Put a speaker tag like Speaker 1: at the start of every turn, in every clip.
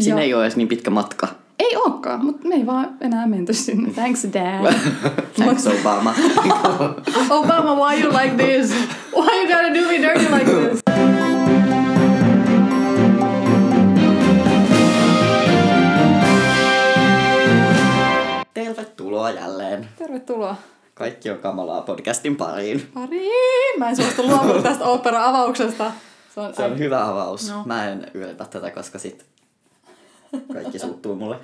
Speaker 1: Sinne
Speaker 2: Joo.
Speaker 1: ei ole edes niin pitkä matka.
Speaker 2: Ei olekaan, mutta me ei vaan enää menty sinne. Thanks dad.
Speaker 1: Thanks Obama.
Speaker 2: Obama, why you like this? Why you gotta do me dirty like this?
Speaker 1: Tervetuloa jälleen.
Speaker 2: Tervetuloa
Speaker 1: Kaikki on kamalaa podcastin pariin.
Speaker 2: pariin. Mä en suostu luopua tästä opera-avauksesta. Se on,
Speaker 1: Se on hyvä avaus.
Speaker 2: No.
Speaker 1: Mä en yritä tätä, koska sit kaikki suuttuu mulle.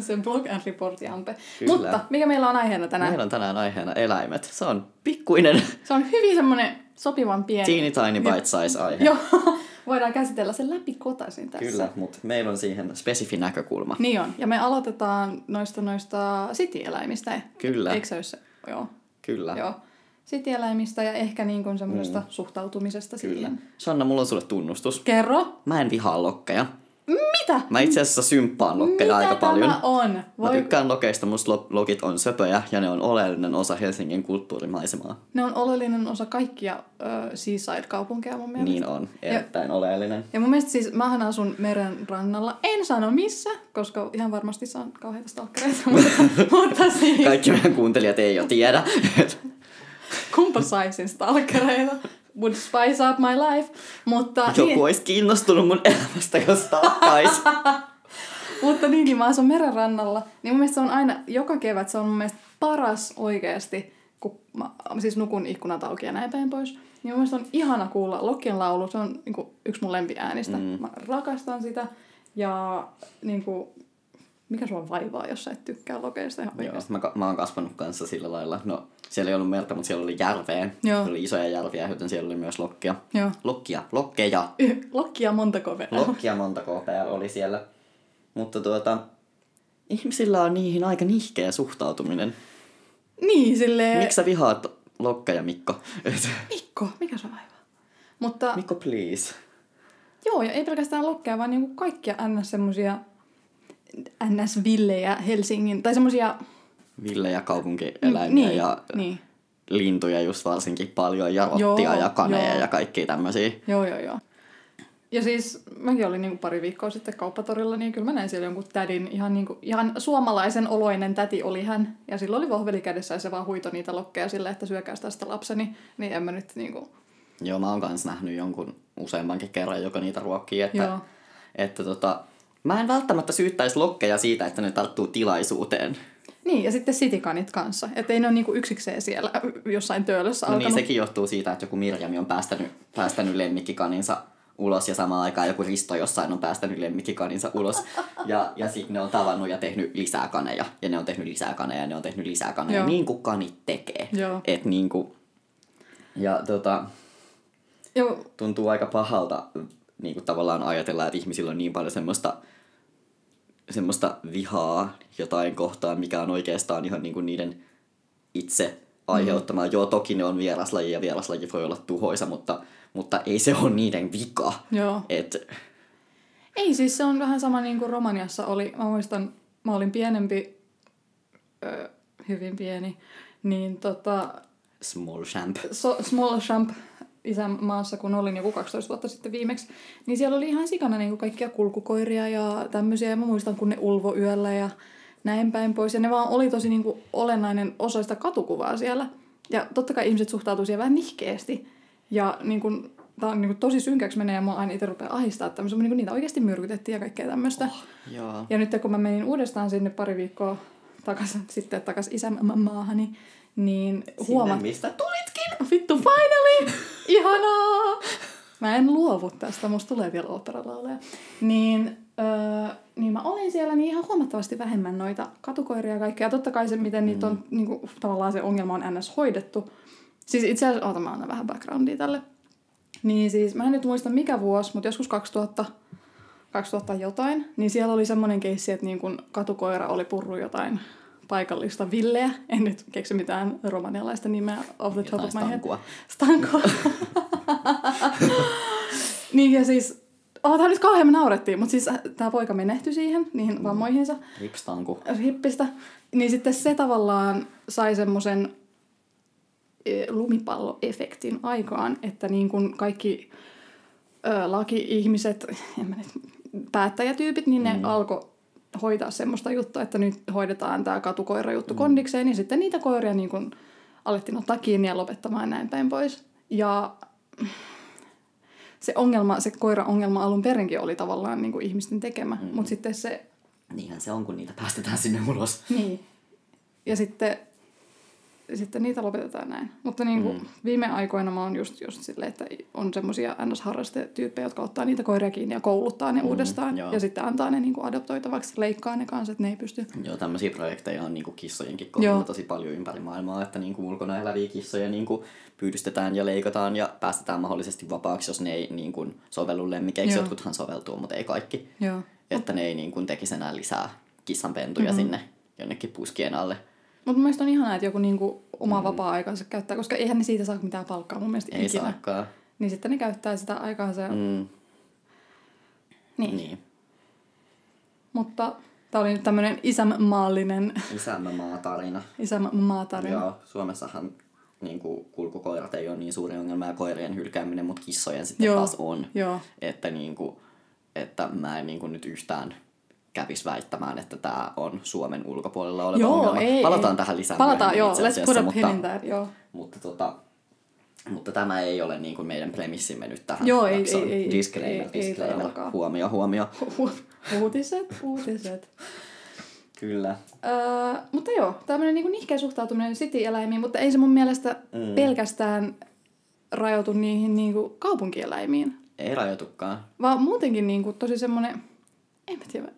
Speaker 2: se blog and report jampe.
Speaker 1: Kyllä.
Speaker 2: Mutta mikä meillä on aiheena tänään?
Speaker 1: Meillä on tänään aiheena eläimet. Se on pikkuinen
Speaker 2: Se on hyvin semmonen sopivan pieni.
Speaker 1: teeny tiny bite size aihe.
Speaker 2: Joo, voidaan käsitellä sen läpi kotaisin tässä.
Speaker 1: Kyllä, mutta meillä on siihen spesifi näkökulma.
Speaker 2: Niin on. Ja me aloitetaan noista noista sitieläimistä.
Speaker 1: Kyllä.
Speaker 2: Eikö se se? Joo.
Speaker 1: Kyllä.
Speaker 2: Joo. Sitieläimistä ja ehkä niin kuin semmoisesta mm. suhtautumisesta
Speaker 1: Kyllä.
Speaker 2: siihen.
Speaker 1: Sanna, mulla on sulle tunnustus.
Speaker 2: Kerro.
Speaker 1: Mä en vihaa lokkeja.
Speaker 2: Mitä?
Speaker 1: Mä itse asiassa symppaan lokkeja
Speaker 2: Mitä
Speaker 1: aika
Speaker 2: tämä
Speaker 1: paljon.
Speaker 2: on?
Speaker 1: Mä
Speaker 2: Voi...
Speaker 1: tykkään lokeista, musta lo- lokit on söpöjä ja ne on oleellinen osa Helsingin kulttuurimaisemaa.
Speaker 2: Ne on oleellinen osa kaikkia ö, seaside-kaupunkeja mun mielestä.
Speaker 1: Niin on, erittäin oleellinen.
Speaker 2: Ja mun mielestä siis, mähän asun meren rannalla. En sano missä, koska ihan varmasti saan kauheita stalkereita, mutta, mutta siis
Speaker 1: Kaikki meidän kuuntelijat ei jo tiedä.
Speaker 2: kumpa saisin stalkereita. Would spice up my life. Mutta,
Speaker 1: Joku
Speaker 2: niin,
Speaker 1: olisi kiinnostunut mun elämästä, jos takkais.
Speaker 2: mutta niin, niin mä asun meren rannalla. Niin mun mielestä se on aina, joka kevät se on mun mielestä paras oikeasti, kun mä siis nukun ikkunat auki ja näin päin pois. Niin mun mielestä on ihana kuulla Lokkien laulu. Se on niin kuin, yksi mun lempiäänistä. Mm. Mä rakastan sitä. Ja niin kuin, mikä sua vaivaa, jos sä et tykkää lokeista ihan
Speaker 1: Joo,
Speaker 2: oikeasti?
Speaker 1: mä, mä oon kasvanut kanssa sillä lailla. No, siellä ei ollut merta, mutta siellä oli järveä.
Speaker 2: Joo.
Speaker 1: Siellä oli isoja järviä, joten siellä oli myös lokkia.
Speaker 2: Joo.
Speaker 1: Lokkia, lokkeja.
Speaker 2: Lokkia montako vielä?
Speaker 1: Lokkia monta KPR oli siellä. Mutta tuota, ihmisillä on niihin aika nihkeä suhtautuminen.
Speaker 2: Niin, silleen...
Speaker 1: Miksi sä vihaat lokkeja, Mikko?
Speaker 2: Mikko, mikä sua vaivaa? Mutta
Speaker 1: Mikko, please.
Speaker 2: joo, ja ei pelkästään lokkeja, vaan niinku kaikkia ns. semmosia NS-villejä Helsingin, tai semmosia...
Speaker 1: Ville ja kaupunkieläimiä
Speaker 2: niin,
Speaker 1: ja
Speaker 2: niin.
Speaker 1: lintuja just varsinkin paljon, ja rottia
Speaker 2: Joo,
Speaker 1: ja kaneja
Speaker 2: joo.
Speaker 1: ja kaikkia tämmöisiä.
Speaker 2: Joo, joo, joo. Ja siis mäkin olin niinku pari viikkoa sitten kauppatorilla, niin kyllä mä näin siellä jonkun tädin, ihan, niinku, ihan suomalaisen oloinen täti oli hän. Ja sillä oli vohveli kädessä ja se vaan huito niitä lokkeja sille, että syökää tästä lapseni. Niin en mä nyt niinku...
Speaker 1: Joo, mä oon kans nähnyt jonkun useammankin kerran, joka niitä ruokkii, että,
Speaker 2: Joo.
Speaker 1: että tota, mä en välttämättä syyttäisi lokkeja siitä, että ne tarttuu tilaisuuteen.
Speaker 2: Niin, ja sitten sitikanit kanssa. Että ei ne ole niinku yksikseen siellä jossain töölössä
Speaker 1: No niin,
Speaker 2: alkanut.
Speaker 1: sekin johtuu siitä, että joku Mirjami on päästänyt, päästänyt lemmikkikaninsa ulos ja samaan aikaan joku Risto jossain on päästänyt lemmikkikaninsa ulos. Ja, ja sitten ne on tavannut ja tehnyt lisää kaneja. Ja ne on tehnyt lisää kaneja ja ne on tehnyt lisää kaneja.
Speaker 2: Joo.
Speaker 1: Niin kuin kanit tekee.
Speaker 2: Joo.
Speaker 1: Et niin kuin, ja tota,
Speaker 2: Joo,
Speaker 1: tuntuu aika pahalta niin kuin tavallaan ajatella, että ihmisillä on niin paljon semmoista, semmoista vihaa jotain kohtaan, mikä on oikeastaan ihan niin kuin niiden itse aiheuttamaa. Mm. Joo, toki ne on vieraslaji ja vieraslaji voi olla tuhoisa, mutta, mutta ei se ole niiden vika.
Speaker 2: joo.
Speaker 1: Et,
Speaker 2: Ei siis se on vähän sama niin kuin Romaniassa oli. Mä muistan, mä olin pienempi, ö, hyvin pieni, niin tota,
Speaker 1: small champ.
Speaker 2: so, Small Champ isänmaassa, kun olin joku 12 vuotta sitten viimeksi, niin siellä oli ihan sikana niin kuin kaikkia kulkukoiria ja tämmöisiä. Ja mä muistan, kun ne ulvo yöllä ja näin päin pois. Ja ne vaan oli tosi niin kuin olennainen osa sitä katukuvaa siellä. Ja totta kai ihmiset suhtautuu siihen vähän nihkeästi. Ja niin kuin, tää on niin kuin tosi synkäksi menee ja mua aina itse rupeaa ahistaa, että niin kuin niitä oikeasti myrkytettiin ja kaikkea tämmöistä. Oh. Ja nyt kun mä menin uudestaan sinne pari viikkoa takaisin, sitten takaisin isänmaahani, niin huomasin,
Speaker 1: mistä tulitkin.
Speaker 2: Vittu, finally! Ihanaa! Mä en luovu tästä, musta tulee vielä operalauleja. Niin, öö, niin mä olin siellä niin ihan huomattavasti vähemmän noita katukoiria ja kaikkea. Ja totta kai se, miten niitä on, niin kuin, tavallaan se ongelma on ns. hoidettu. Siis itse asiassa, oota mä annan vähän backgroundia tälle. Niin siis, mä en nyt muista mikä vuosi, mutta joskus 2000, 2000 jotain, niin siellä oli semmoinen keissi, että niin kun katukoira oli purru jotain paikallista villeä. En nyt keksi mitään romanialaista nimeä off the top
Speaker 1: Jotain
Speaker 2: of my head.
Speaker 1: stankua.
Speaker 2: Niin ja siis, oh, tää nyt kauhean me naurettiin, mutta siis tämä poika menehtyi siihen, niihin vammoihinsa
Speaker 1: Ripstanku.
Speaker 2: hippistä. Niin sitten se tavallaan sai semmoisen eh, lumipalloefektin aikaan, että niin kuin kaikki ö, laki-ihmiset, en mä nyt päättäjätyypit, niin ne mm. alkoi hoitaa semmoista juttua, että nyt hoidetaan tämä katukoira-juttu mm. kondikseen, niin sitten niitä koiria niin kun alettiin ottaa kiinni ja lopettamaan näin päin pois. Ja se ongelma, se koira-ongelma alun perinkin oli tavallaan niin kuin ihmisten tekemä, mm. mutta sitten se...
Speaker 1: Niinhän se on, kun niitä päästetään sinne ulos.
Speaker 2: Niin. Ja sitten sitten niitä lopetetaan näin. Mutta niin kuin mm. viime aikoina mä oon just, just silleen, että on semmoisia NS-harrastetyyppejä, jotka ottaa niitä koiria kiinni ja kouluttaa ne mm, uudestaan. Joo. Ja sitten antaa ne niin kuin adoptoitavaksi, leikkaa ne kanssa, että ne ei pysty.
Speaker 1: Joo, tämmöisiä projekteja on niin kuin kissojenkin kohdalla tosi paljon ympäri maailmaa, että niin kuin ulkona eläviä kissoja niin kuin pyydystetään ja leikataan ja päästetään mahdollisesti vapaaksi, jos ne ei niin kuin sovellu lemmikeiksi. Joo. Jotkuthan soveltuu, mutta ei kaikki.
Speaker 2: Joo.
Speaker 1: Että ne ei niin kuin tekisi enää lisää kissanpentuja mm-hmm. sinne jonnekin puskien alle.
Speaker 2: Mutta mun on ihanaa, että joku niinku oma mm. vapaa-aikansa käyttää, koska eihän ne siitä saa mitään palkkaa mun mielestä
Speaker 1: Ei
Speaker 2: ikinä.
Speaker 1: saakaan.
Speaker 2: Niin sitten ne käyttää sitä aikaansa. Ja...
Speaker 1: Mm.
Speaker 2: Niin.
Speaker 1: Niin.
Speaker 2: Mutta tämä oli nyt tämmöinen isämaallinen
Speaker 1: Isämmämaa-tarina.
Speaker 2: isämaatarina.
Speaker 1: Joo, Suomessahan niin kuin, kulkukoirat ei ole niin suuri ongelma ja koirien hylkääminen, mutta kissojen sitten
Speaker 2: Joo.
Speaker 1: taas on.
Speaker 2: Joo.
Speaker 1: Että, niin kuin, että mä en niin kuin, nyt yhtään kävis väittämään, että tämä on Suomen ulkopuolella oleva
Speaker 2: Joo,
Speaker 1: ongelma.
Speaker 2: ei,
Speaker 1: Palataan
Speaker 2: ei.
Speaker 1: tähän lisää
Speaker 2: Palataan, joo. Let's put a
Speaker 1: mutta,
Speaker 2: that, joo.
Speaker 1: mutta, tota, mutta tämä ei ole niin kuin meidän premissimme nyt tähän
Speaker 2: Joo, ei- ei- ei-
Speaker 1: disclaimer,
Speaker 2: ei- ei
Speaker 1: disclaimer.
Speaker 2: todellakaan.
Speaker 1: huomio, huomio.
Speaker 2: Hu- uutiset, uutiset.
Speaker 1: Kyllä.
Speaker 2: Öö, mutta joo, tämmöinen niinku nihkeä suhtautuminen city-eläimiin, mutta ei se mun mielestä mm. pelkästään rajoitu niihin niinku kaupunkieläimiin,
Speaker 1: Ei rajoitukaan.
Speaker 2: vaan muutenkin niinku tosi semmoinen, en mä tiedä,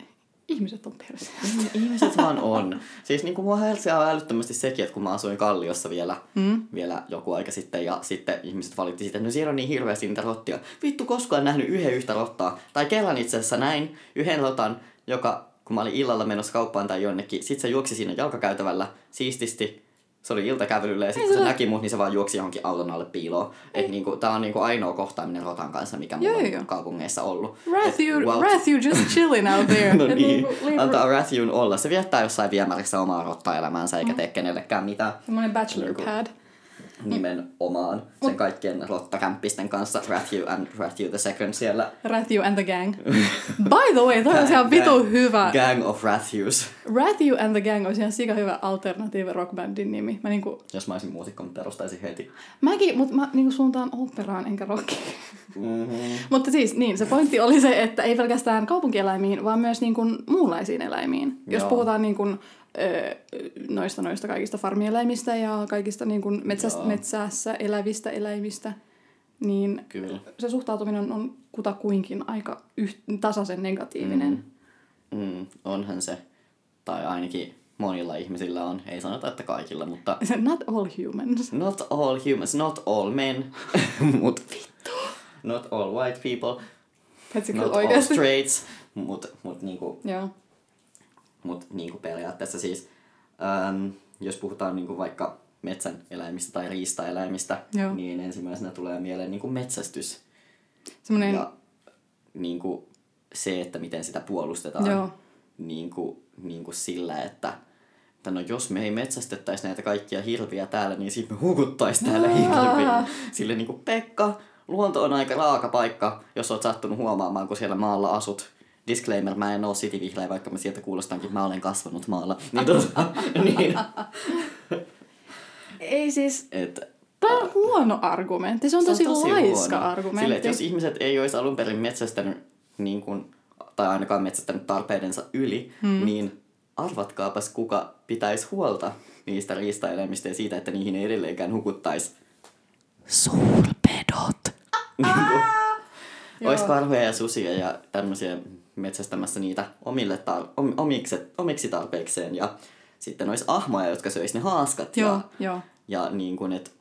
Speaker 2: ihmiset on perse.
Speaker 1: Ihmiset vaan on. Siis niin kuin mua aivan älyttömästi sekin, että kun mä asuin Kalliossa vielä,
Speaker 2: Mm.
Speaker 1: vielä joku aika sitten ja sitten ihmiset valitti siitä, että no siellä on niin hirveästi niitä rottia. Vittu koskaan nähnyt yhden yhtä rottaa. Tai kerran itse asiassa näin yhden rotan, joka kun mä olin illalla menossa kauppaan tai jonnekin, sit se juoksi siinä jalkakäytävällä siististi. Se oli iltakävelyllä ja sitten se
Speaker 2: se-
Speaker 1: näki mut, niin se vaan juoksi johonkin auton alle piiloon. Et niinku, tää on niinku ainoa kohtaaminen rotan kanssa, mikä mulla
Speaker 2: Joo,
Speaker 1: on
Speaker 2: joo.
Speaker 1: kaupungeissa ollut.
Speaker 2: Ratthew,
Speaker 1: Et Walt-
Speaker 2: Ratthew just chilling out there.
Speaker 1: No niin,
Speaker 2: niinku,
Speaker 1: antaa Rathun olla. Se viettää jossain viemärissä omaa rottaelämäänsä eikä tee kenellekään mitään.
Speaker 2: Semmoinen bachelor
Speaker 1: Niinku-
Speaker 2: pad.
Speaker 1: Nimenomaan sen kaikkien rottakämppisten kanssa. Rathew and Rathew the second siellä.
Speaker 2: Ratthew and the gang. By the way, toi on ihan vitu hyvä.
Speaker 1: Gang of Rathews.
Speaker 2: Ratthew and the gang olisi ihan sika hyvä alternative rockbandin nimi. Mä niinku,
Speaker 1: Jos mä olisin muusikko, mä perustaisin heti.
Speaker 2: mäkin, mutta mä niinku suuntaan operaan enkä rockiin.
Speaker 1: Mm-hmm.
Speaker 2: Mutta siis niin, se pointti oli se, että ei pelkästään kaupunkieläimiin, vaan myös niin kuin muunlaisiin eläimiin. Jos
Speaker 1: Joo.
Speaker 2: puhutaan niin kuin, noista, noista kaikista farmieläimistä ja kaikista niin kuin metsäs,
Speaker 1: Joo.
Speaker 2: metsässä elävistä eläimistä, niin
Speaker 1: Kyllä.
Speaker 2: se suhtautuminen on, kutakuinkin aika yht, tasaisen negatiivinen.
Speaker 1: Mm. Mm, onhan se. Tai ainakin monilla ihmisillä on. Ei sanota, että kaikilla, mutta.
Speaker 2: Not all humans.
Speaker 1: not all humans, not all men. Mut vittu. Not all white people.
Speaker 2: Paitsi
Speaker 1: Not all straights. Mut, mut niinku
Speaker 2: Joo.
Speaker 1: Mutta niinku periaatteessa siis, äm, jos puhutaan niinku vaikka metsän eläimistä tai riistaeläimistä,
Speaker 2: Joo.
Speaker 1: niin ensimmäisenä tulee mieleen niinku metsästys.
Speaker 2: Semmoinen,
Speaker 1: Ja niinku se, että miten sitä puolustetaan
Speaker 2: Joo.
Speaker 1: Niinku, niinku sillä, että, että no jos me ei metsästettäisi näitä kaikkia hirviä täällä, niin sitten me hukuttaisi täällä hirviä. Sille niinku Pekka, luonto on aika raaka paikka, jos oot sattunut huomaamaan, kun siellä maalla asut. Disclaimer, mä en oo cityvihreä, vaikka mä sieltä kuulostankin, mä olen kasvanut maalla. Niin, tota, niin
Speaker 2: ei siis,
Speaker 1: et,
Speaker 2: tämä on huono argumentti. Se on tosi, laiska
Speaker 1: huono.
Speaker 2: argumentti.
Speaker 1: Sille, että jos ihmiset ei olisi alun perin metsästänyt, niin kuin, tai ainakaan metsästänyt tarpeidensa yli, hmm. niin arvatkaapas kuka pitäisi huolta niistä riistaeläimistä ja siitä, että niihin ei edelleenkään hukuttaisi. Suurpedot! niin Olisi karhuja ja susia ja tämmöisiä metsästämässä niitä omille tar- om- omikset, omiksi tarpeikseen. Ja sitten olisi ahmoja, jotka söisi ne haaskat.
Speaker 2: Joo,
Speaker 1: ja,
Speaker 2: joo.
Speaker 1: ja niin kuin, että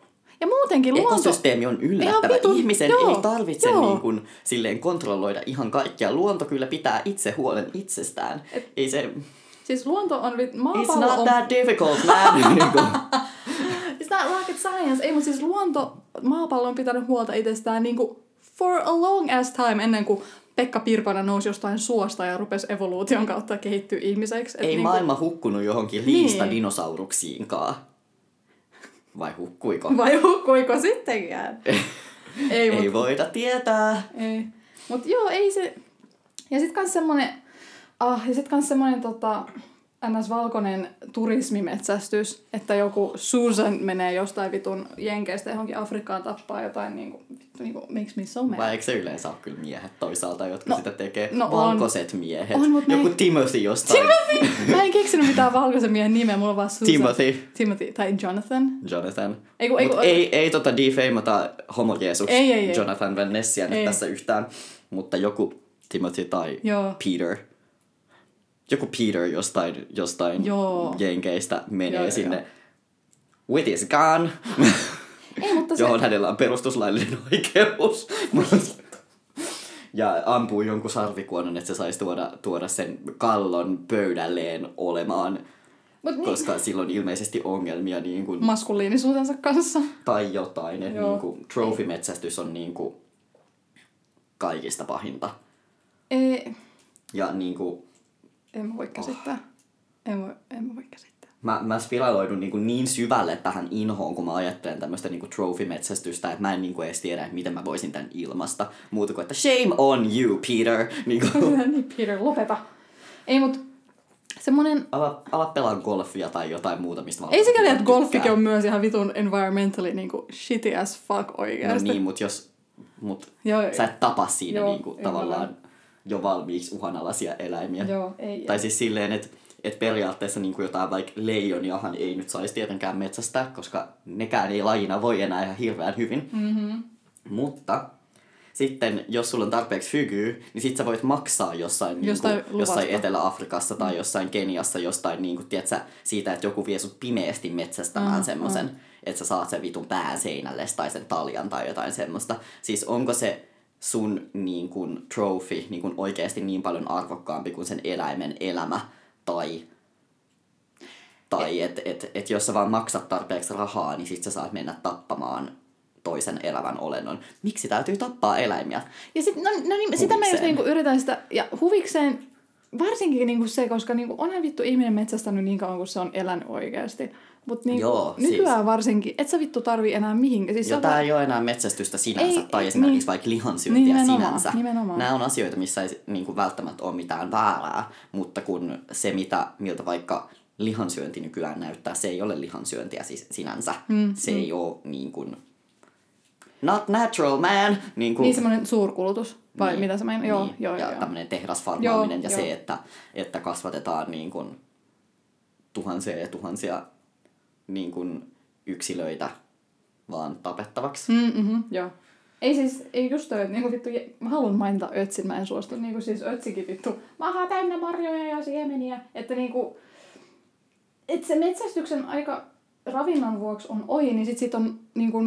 Speaker 2: Ja muutenkin luonto...
Speaker 1: Ekosysteemi on yllättävä.
Speaker 2: Vitun-
Speaker 1: Ihmisen
Speaker 2: joo,
Speaker 1: ei tarvitse
Speaker 2: joo.
Speaker 1: niin kuin, silleen kontrolloida ihan kaikkea. Luonto kyllä pitää itse huolen itsestään.
Speaker 2: Et-
Speaker 1: ei se,
Speaker 2: Siis luonto on...
Speaker 1: it's not
Speaker 2: on...
Speaker 1: that difficult, man. niin kuin,
Speaker 2: It's not rocket science. Ei, mutta siis luonto, maapallo on pitänyt huolta itsestään niinku for a long ass time ennen kuin Pekka Pirkonen nousi jostain suosta ja rupesi evoluution kautta kehittyä ihmiseksi. Et
Speaker 1: ei
Speaker 2: niinku,
Speaker 1: maailma hukkunut johonkin
Speaker 2: Niin.
Speaker 1: liista dinosauruksiinkaan. Vai hukkuiko?
Speaker 2: Vai hukkuiko sittenkään? ei,
Speaker 1: ei
Speaker 2: mut,
Speaker 1: voida tietää.
Speaker 2: ei. Mut joo, ei se... Ja sit kans semmonen, ah, ja sit kans semmonen tota, ns. valkoinen turismimetsästys, että joku Susan menee jostain vitun jenkeistä johonkin Afrikkaan tappaa jotain niinku, vittu niinku, makes me so mad.
Speaker 1: Vai eikö se yleensä ole kyllä miehet toisaalta, jotka
Speaker 2: No,
Speaker 1: sitä tekee?
Speaker 2: no on.
Speaker 1: Valkoiset miehet.
Speaker 2: On, mut ne
Speaker 1: Joku
Speaker 2: ei-
Speaker 1: Timothy jostain.
Speaker 2: Mä en keksinyt mitään valkoisen miehen nimeä, mulla on vaan Susan.
Speaker 1: Timothy.
Speaker 2: Timothy, tai Jonathan.
Speaker 1: Jonathan.
Speaker 2: Ei, kun- ei,
Speaker 1: Mut ei, ei tota defamata homo Jeesus
Speaker 2: Ei, ei, ei.
Speaker 1: Jonathan Van Nessiä nyt tässä yhtään, mutta joku Timothy tai
Speaker 2: Joo.
Speaker 1: Peter. Joku Peter jostain, jostain
Speaker 2: Joo.
Speaker 1: jenkeistä menee
Speaker 2: Joo, joo,
Speaker 1: sinne with his gun,
Speaker 2: Ei, mutta se...
Speaker 1: johon hänellä on perustuslaillinen oikeus. ja ampuu jonkun sarvikuonon, että se saisi tuoda, tuoda sen kallon pöydälleen olemaan,
Speaker 2: Mut niin,
Speaker 1: koska sillä on ilmeisesti ongelmia niin kuin
Speaker 2: maskuliinisuutensa kanssa.
Speaker 1: tai jotain. Että
Speaker 2: Joo.
Speaker 1: niinku, trophy-metsästys on niinku kaikista pahinta.
Speaker 2: Ei,
Speaker 1: Ja niinku,
Speaker 2: en mä voi käsittää. En, voi, en mä voi käsittää.
Speaker 1: mä, mä spiraloidun niinku niin syvälle tähän inhoon, kun mä ajattelen tämmöistä niinku trophy-metsästystä, että mä en niinku edes tiedä, että miten mä voisin tämän ilmasta. Muuta kuin, että shame on you, Peter. Niinku,
Speaker 2: niin, Peter, lopeta. Ei, mut semmonen...
Speaker 1: ala, ala pelaa golfia tai jotain muuta, mistä mä
Speaker 2: Ei sikäli, että golfikin on myös ihan vitun environmentally niinku shitty as fuck
Speaker 1: No
Speaker 2: oikeasti.
Speaker 1: niin, mut jos... Mut
Speaker 2: Joo,
Speaker 1: sä et tapa siinä
Speaker 2: Joo,
Speaker 1: niinku,
Speaker 2: ymmärrän.
Speaker 1: tavallaan jo valmiiksi uhanalaisia eläimiä.
Speaker 2: Joo, ei.
Speaker 1: Tai siis silleen, että et periaatteessa niin jotain vaikka leijoniahan ei nyt saisi tietenkään metsästää, koska nekään ei lajina voi enää ihan hirveän hyvin.
Speaker 2: Mm-hmm.
Speaker 1: Mutta sitten, jos sulla on tarpeeksi fygyy, niin sit sä voit maksaa jossain,
Speaker 2: Jostain
Speaker 1: niinku,
Speaker 2: luvasta.
Speaker 1: jossain Etelä-Afrikassa tai jossain Keniassa jostain niinku, tiedätkö, siitä, että joku vie sut pimeästi metsästämään
Speaker 2: Mm,
Speaker 1: semmoisen, että sä saat sen vitun pään seinälle tai sen taljan tai jotain semmoista. Siis onko se sun niin kuin, trophy niin kuin oikeasti niin paljon arvokkaampi kuin sen eläimen elämä tai tai että et, et jos sä vaan maksat tarpeeksi rahaa, niin sit sä saat mennä tappamaan toisen elävän olennon. Miksi täytyy tappaa eläimiä?
Speaker 2: Ja sit, no, no niin, sitä mä just niinku yritän sitä, ja huvikseen varsinkin niinku se, koska niinku onhan vittu ihminen metsästänyt niin kauan, kuin se on elänyt oikeasti. Mutta niinku,
Speaker 1: Joo,
Speaker 2: nykyään
Speaker 1: siis.
Speaker 2: varsinkin, et sä vittu tarvii enää mihinkään. Siis se
Speaker 1: Ja
Speaker 2: on
Speaker 1: tämä
Speaker 2: vaan-
Speaker 1: ei ole enää metsästystä sinänsä
Speaker 2: Ei,
Speaker 1: tai
Speaker 2: ei,
Speaker 1: esimerkiksi
Speaker 2: niin.
Speaker 1: vaikka lihansyöntiä
Speaker 2: Nimenomaan,
Speaker 1: sinänsä.
Speaker 2: nimenomaan.
Speaker 1: Nämä on asioita, missä ei niin kuin, välttämättä ole mitään väärää, mutta kun se, mitä, miltä vaikka lihansyönti nykyään näyttää, se ei ole lihansyöntiä siis sinänsä.
Speaker 2: Mm,
Speaker 1: se ei ole niin kuin, not natural man. Niin, kuin,
Speaker 2: Niin semmoinen suurkulutus, vai
Speaker 1: Niin,
Speaker 2: mitä sä meinaat? Joo,
Speaker 1: niin,
Speaker 2: joo,
Speaker 1: ja
Speaker 2: joo.
Speaker 1: tämmöinen tehdasfarmaaminen ja
Speaker 2: Joo,
Speaker 1: se,
Speaker 2: joo.
Speaker 1: että, että kasvatetaan niin kuin tuhansia ja tuhansia niin kuin yksilöitä vaan tapettavaksi.
Speaker 2: Mm, mm-hmm, joo. Ei siis, ei just toi, että niinku vittu, mä haluan mainita Ötsin, mä en suostu, niinku siis Ötsikin vittu, maha täynnä marjoja ja siemeniä, että niinku, että se metsästyksen aika ravinnon vuoksi on ohi, niin sit sit on niinku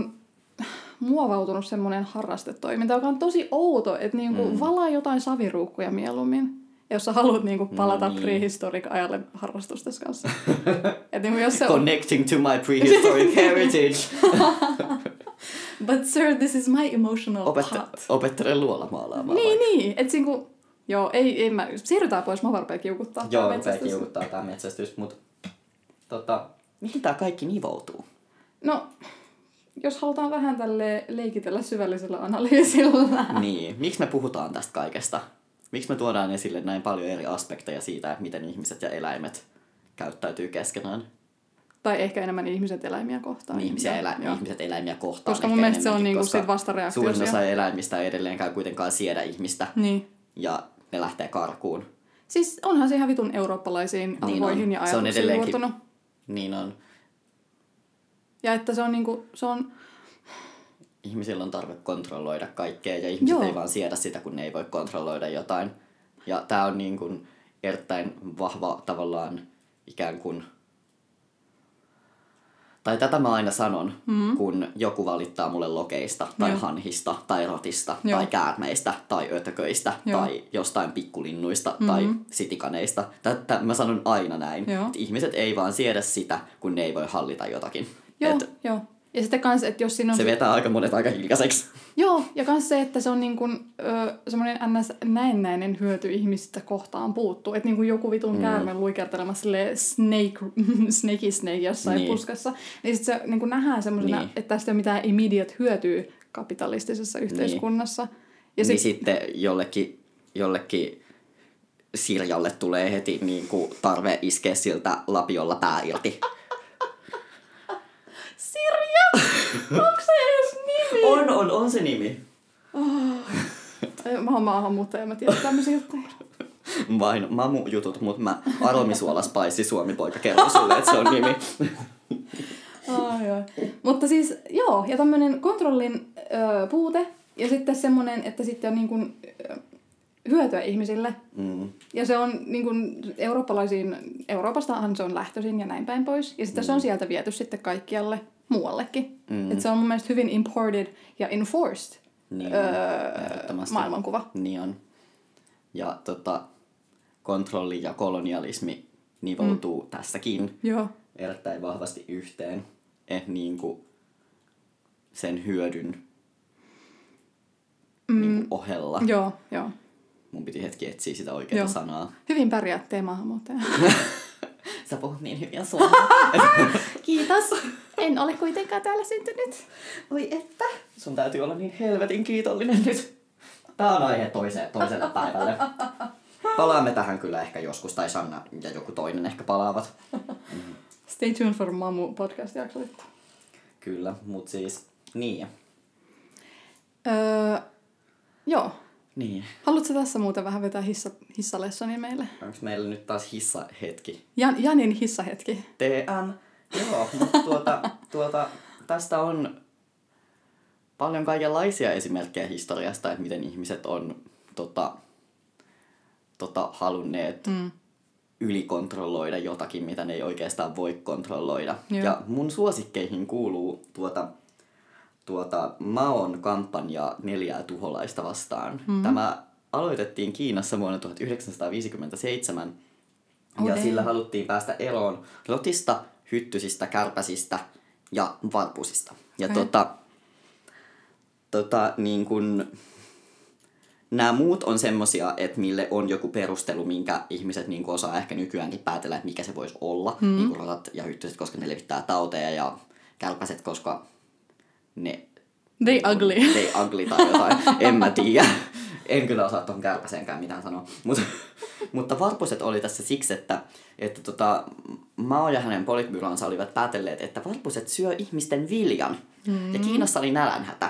Speaker 2: muovautunut semmoinen harrastetoiminta, joka on tosi outo, että niinku mm. valaa jotain saviruukkuja mieluummin. Jos sä haluat niinku palata
Speaker 1: niin.
Speaker 2: prehistoric-ajalle harrastustes kanssa. Et niinku jos se
Speaker 1: Connecting to my prehistoric heritage.
Speaker 2: But sir, this is my emotional
Speaker 1: Opette-
Speaker 2: part.
Speaker 1: opettele luolamaalaamaan
Speaker 2: Niin,
Speaker 1: vaikka.
Speaker 2: niin. Et niinku, joo, ei, ei mä, siirrytään pois, mä varpeen kiukuttaa.
Speaker 1: Joo, rupeaa kiukuttaa tää metsästys, mutta tota, mihin tää kaikki nivoutuu?
Speaker 2: No, jos halutaan vähän tälle leikitellä syvällisellä analyysillä.
Speaker 1: niin, miksi me puhutaan tästä kaikesta? Miksi me tuodaan esille näin paljon eri aspekteja siitä, että miten ihmiset ja eläimet käyttäytyy keskenään?
Speaker 2: Tai ehkä enemmän ihmiset eläimiä kohtaan.
Speaker 1: Niin, ihmisiä elä,
Speaker 2: joo.
Speaker 1: ihmiset eläimiä kohtaan.
Speaker 2: Koska mun mielestä se on niinku sit vastareaktio
Speaker 1: Suurin osa eläimistä ei edelleenkään kuitenkaan siedä ihmistä
Speaker 2: Niin.
Speaker 1: ja ne lähtee karkuun.
Speaker 2: Siis onhan se ihan vitun eurooppalaisiin
Speaker 1: Niin
Speaker 2: arvoihin
Speaker 1: on.
Speaker 2: ja
Speaker 1: Se on
Speaker 2: ajatuksiin
Speaker 1: edelleenkin-
Speaker 2: juurtunut.
Speaker 1: Niin on.
Speaker 2: Ja että se on niinku, se on,
Speaker 1: Ihmisillä on tarve kontrolloida kaikkea ja ihmiset
Speaker 2: Joo.
Speaker 1: ei vaan siedä sitä, kun ne ei voi kontrolloida jotain. Ja tää on niin kuin erittäin vahva tavallaan ikään kuin... Tai tätä mä aina sanon, mm. kun joku valittaa mulle lokeista, tai
Speaker 2: Joo.
Speaker 1: hanhista, tai rotista,
Speaker 2: Joo.
Speaker 1: tai käärmeistä, tai ötököistä,
Speaker 2: Joo.
Speaker 1: tai jostain pikkulinnuista, mm-hmm. tai sitikaneista. Tätä mä sanon aina näin.
Speaker 2: Joo.
Speaker 1: Että ihmiset ei vaan siedä sitä, kun ne ei voi hallita jotakin.
Speaker 2: joo,
Speaker 1: Et
Speaker 2: joo. Ja sitten kans, että jos siinä on
Speaker 1: se vetää aika monet aika hiljaiseksi.
Speaker 2: Joo, ja myös se, että se on niin kuin, ö, semmoinen ns. näennäinen hyöty ihmistä kohtaan puuttuu. Että niin kuin joku vitun mm. käärme luikertelemassa silleen snake, snakey snake jossain
Speaker 1: Niin.
Speaker 2: niin. puskassa. Niin sit se niin kuin nähdään semmoisena,
Speaker 1: Niin.
Speaker 2: niin. että tästä ei ole mitään immediate hyötyä kapitalistisessa yhteiskunnassa. Ja
Speaker 1: Ja
Speaker 2: sit,
Speaker 1: niin sitten jollekin, jollekin Sirjalle tulee heti niin kuin, tarve iskeä siltä lapiolla pää irti.
Speaker 2: Onko se edes nimi?
Speaker 1: On, on, on se nimi.
Speaker 2: Ei, Mä oon maahanmuuttaja, mä tiedän tämmöisiä juttuja.
Speaker 1: Vain mamu-jutut, mutta mä aromisuola Spicy Suomi-poika kerron sulle, että se on nimi.
Speaker 2: Ai, ai. Mutta siis, joo, ja tämmöinen kontrollin ö, puute, ja sitten semmoinen, että sitten on niin kuin, hyötyä ihmisille.
Speaker 1: Mm.
Speaker 2: Ja se on niin kuin eurooppalaisiin, Euroopastahan se on lähtöisin ja näin päin pois. Ja sitten mm. se on sieltä viety sitten kaikkialle muuallekin.
Speaker 1: Mm.
Speaker 2: Et se on mun mielestä hyvin imported ja enforced
Speaker 1: Niin,
Speaker 2: öö, maailmankuva.
Speaker 1: Niin on. Ja tota, kontrolli ja kolonialismi nivoutuu mm. tässäkin
Speaker 2: Joo.
Speaker 1: erittäin vahvasti yhteen. Eh, niin kuin sen hyödyn mm. niin kuin ohella.
Speaker 2: Joo, joo.
Speaker 1: Mun piti hetki etsiä sitä oikeaa sanaa.
Speaker 2: Hyvin tee maahanmuuttaja.
Speaker 1: Sä puhut niin hyvin suomea.
Speaker 2: Kiitos. En ole kuitenkaan täällä syntynyt.
Speaker 1: Oi että. Sun täytyy olla niin helvetin kiitollinen nyt. Tää on aihe toiselle, toiselle päivälle. Palaamme tähän kyllä ehkä joskus, tai Sanna ja joku toinen ehkä palaavat.
Speaker 2: Stay tuned for Mamu podcast jakso sitten.
Speaker 1: Kyllä, mut siis, niin.
Speaker 2: Öö, joo.
Speaker 1: Niin.
Speaker 2: Haluatko tässä muuten vähän vetää hissa, hissalessoni meille?
Speaker 1: Onko meillä nyt taas hissa hetki?
Speaker 2: Jan, Janin hissahetki.
Speaker 1: TM. Joo, mutta tuota, tuota, tästä on paljon kaikenlaisia esimerkkejä historiasta, että miten ihmiset on tota, tota, halunneet
Speaker 2: Mm.
Speaker 1: ylikontrolloida jotakin, mitä ne ei oikeastaan voi kontrolloida.
Speaker 2: Joo.
Speaker 1: Ja mun suosikkeihin kuuluu tuota, tuota Maon kampanja neljää tuholaista vastaan. Mm. Tämä aloitettiin Kiinassa vuonna 1957
Speaker 2: Oh,
Speaker 1: ja sillä haluttiin päästä eroon rotista, hyttysistä, kärpäsistä ja varpusista. Ja
Speaker 2: Okei.
Speaker 1: tota, tota, niin kun, nämä muut on semmosia, että mille on joku perustelu, minkä ihmiset niin osaa ehkä nykyäänkin päätellä, että mikä se voisi olla. Mm. Niin kuin rotat ja hyttyset, koska ne levittää tauteja ja kärpäset, koska ne
Speaker 2: They ugly.
Speaker 1: They ugly tai jotain, en mä tiedä. En kyllä osaa tuohon kärpäseenkään mitään sanoa. Mut, mutta varpuset oli tässä siksi, että, että tota, Mao ja hänen politbyronsa olivat päätelleet, että varpuset syö ihmisten viljan. Mm. Ja Kiinassa oli nälänhätä.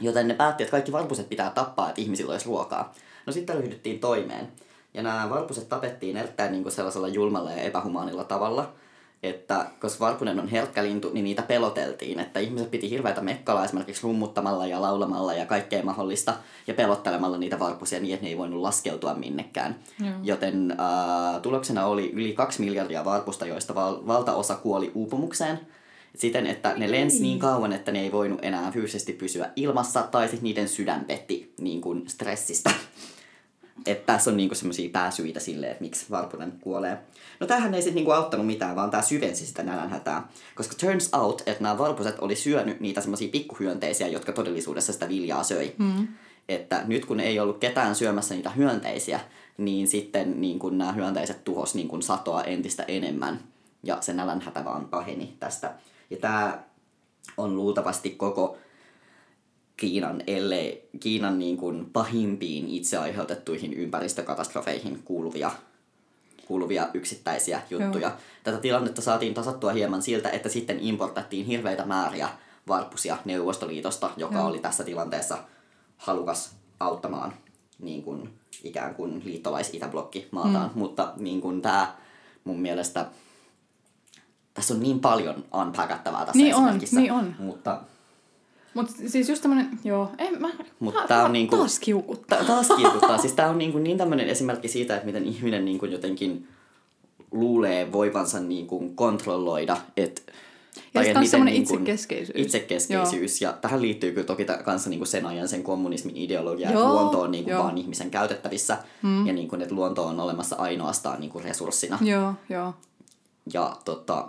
Speaker 1: Joten ne päätti, että kaikki varpuset pitää tappaa, että ihmisillä olisi ruokaa. No sitten ryhdyttiin toimeen. Ja nämä varpuset tapettiin erittäin niin kuin sellaisella julmalla ja epähumaanilla tavalla, että koska varpunen on herkkä lintu, niin niitä peloteltiin. Että ihmiset piti hirveätä mekkalaa esimerkiksi rummuttamalla ja laulamalla ja kaikkea mahdollista ja pelottelemalla niitä varpusia niin, että ne ei voinut laskeutua minnekään.
Speaker 2: Joo.
Speaker 1: Joten äh, tuloksena oli yli kaksi miljardia varpusta, joista val- valtaosa kuoli uupumukseen. Siten, että ne lensi niin kauan, että ne ei voinut enää fyysisesti pysyä ilmassa, tai sitten niiden sydän petti niin kuin stressistä. Että tässä on niinku semmoisia pääsyitä sille, että miksi varpunen kuolee. No tämähän ei sitten niinku auttanut mitään, vaan tämä syvensi sitä nälänhätää. Koska turns out, että nämä varpuset oli syönyt niitä semmoisia pikkuhyönteisiä, jotka todellisuudessa sitä viljaa söi. Mm. Että nyt kun ei ollut ketään syömässä niitä hyönteisiä, niin sitten niin kun nämä hyönteiset tuhos niin kun satoa entistä enemmän. Ja se nälänhätä vaan paheni tästä. Ja tämä on luultavasti koko Kiinan, ellei Kiinan niin kuin pahimpiin itse aiheutettuihin ympäristökatastrofeihin kuuluvia, kuuluvia yksittäisiä juttuja. Joo. Tätä tilannetta saatiin tasattua hieman siltä, että sitten importattiin hirveitä määriä varpusia Neuvostoliitosta, joka
Speaker 2: Joo.
Speaker 1: oli tässä tilanteessa halukas auttamaan niin kuin, ikään kuin liittolais-itäblokki maataan. Mm. Mutta niin kuin tämä mun mielestä tässä on niin paljon unpackattavaa tässä
Speaker 2: Niin on,
Speaker 1: esimerkissä.
Speaker 2: niin on.
Speaker 1: Mutta
Speaker 2: Mutta siis just tämmönen, joo, en mä,
Speaker 1: Mut
Speaker 2: ta-
Speaker 1: tää on niinku-
Speaker 2: taas kiukuttaa.
Speaker 1: Ta- taas kiukuttaa. siis tää on niin, kuin niin tämmöinen esimerkki siitä, että miten ihminen niin kuin jotenkin luulee voivansa niin kuin kontrolloida. Et,
Speaker 2: Ja
Speaker 1: tai
Speaker 2: sit
Speaker 1: et
Speaker 2: taas
Speaker 1: miten
Speaker 2: semmonen
Speaker 1: niin kuin
Speaker 2: itsekeskeisyys.
Speaker 1: Itsekeskeisyys. Ja tähän liittyy kyllä toki kanssa niin kuin sen ajan sen kommunismin ideologia,
Speaker 2: Joo,
Speaker 1: että luonto on niin kuin
Speaker 2: joo.
Speaker 1: vaan ihmisen käytettävissä. Mm. Ja niin kuin, että luonto on olemassa ainoastaan niin kuin resurssina.
Speaker 2: Joo, joo.
Speaker 1: Ja tota,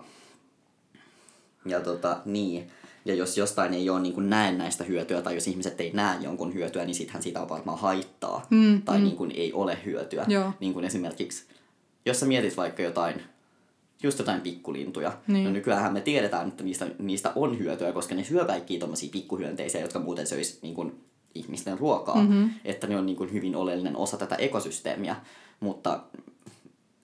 Speaker 1: ja tota, niin. Ja jos jostain ei ole niin kuin näennäistä hyötyä, tai jos ihmiset ei näe jonkun hyötyä, niin sittenhän siitä on varmaan haittaa.
Speaker 2: Mm,
Speaker 1: tai niin kuin ei ole hyötyä.
Speaker 2: Joo.
Speaker 1: Niin kuin esimerkiksi, jos sä mietit vaikka jotain, just jotain pikkulintuja.
Speaker 2: Niin.
Speaker 1: No nykyään me tiedetään, että niistä, niistä on hyötyä, koska ne syö kaikkia tommosia pikkuhyönteisiä, jotka muuten söis niin kuin ihmisten ruokaa. Mm-hmm. Että ne on niin kuin hyvin oleellinen osa tätä ekosysteemiä. mutta,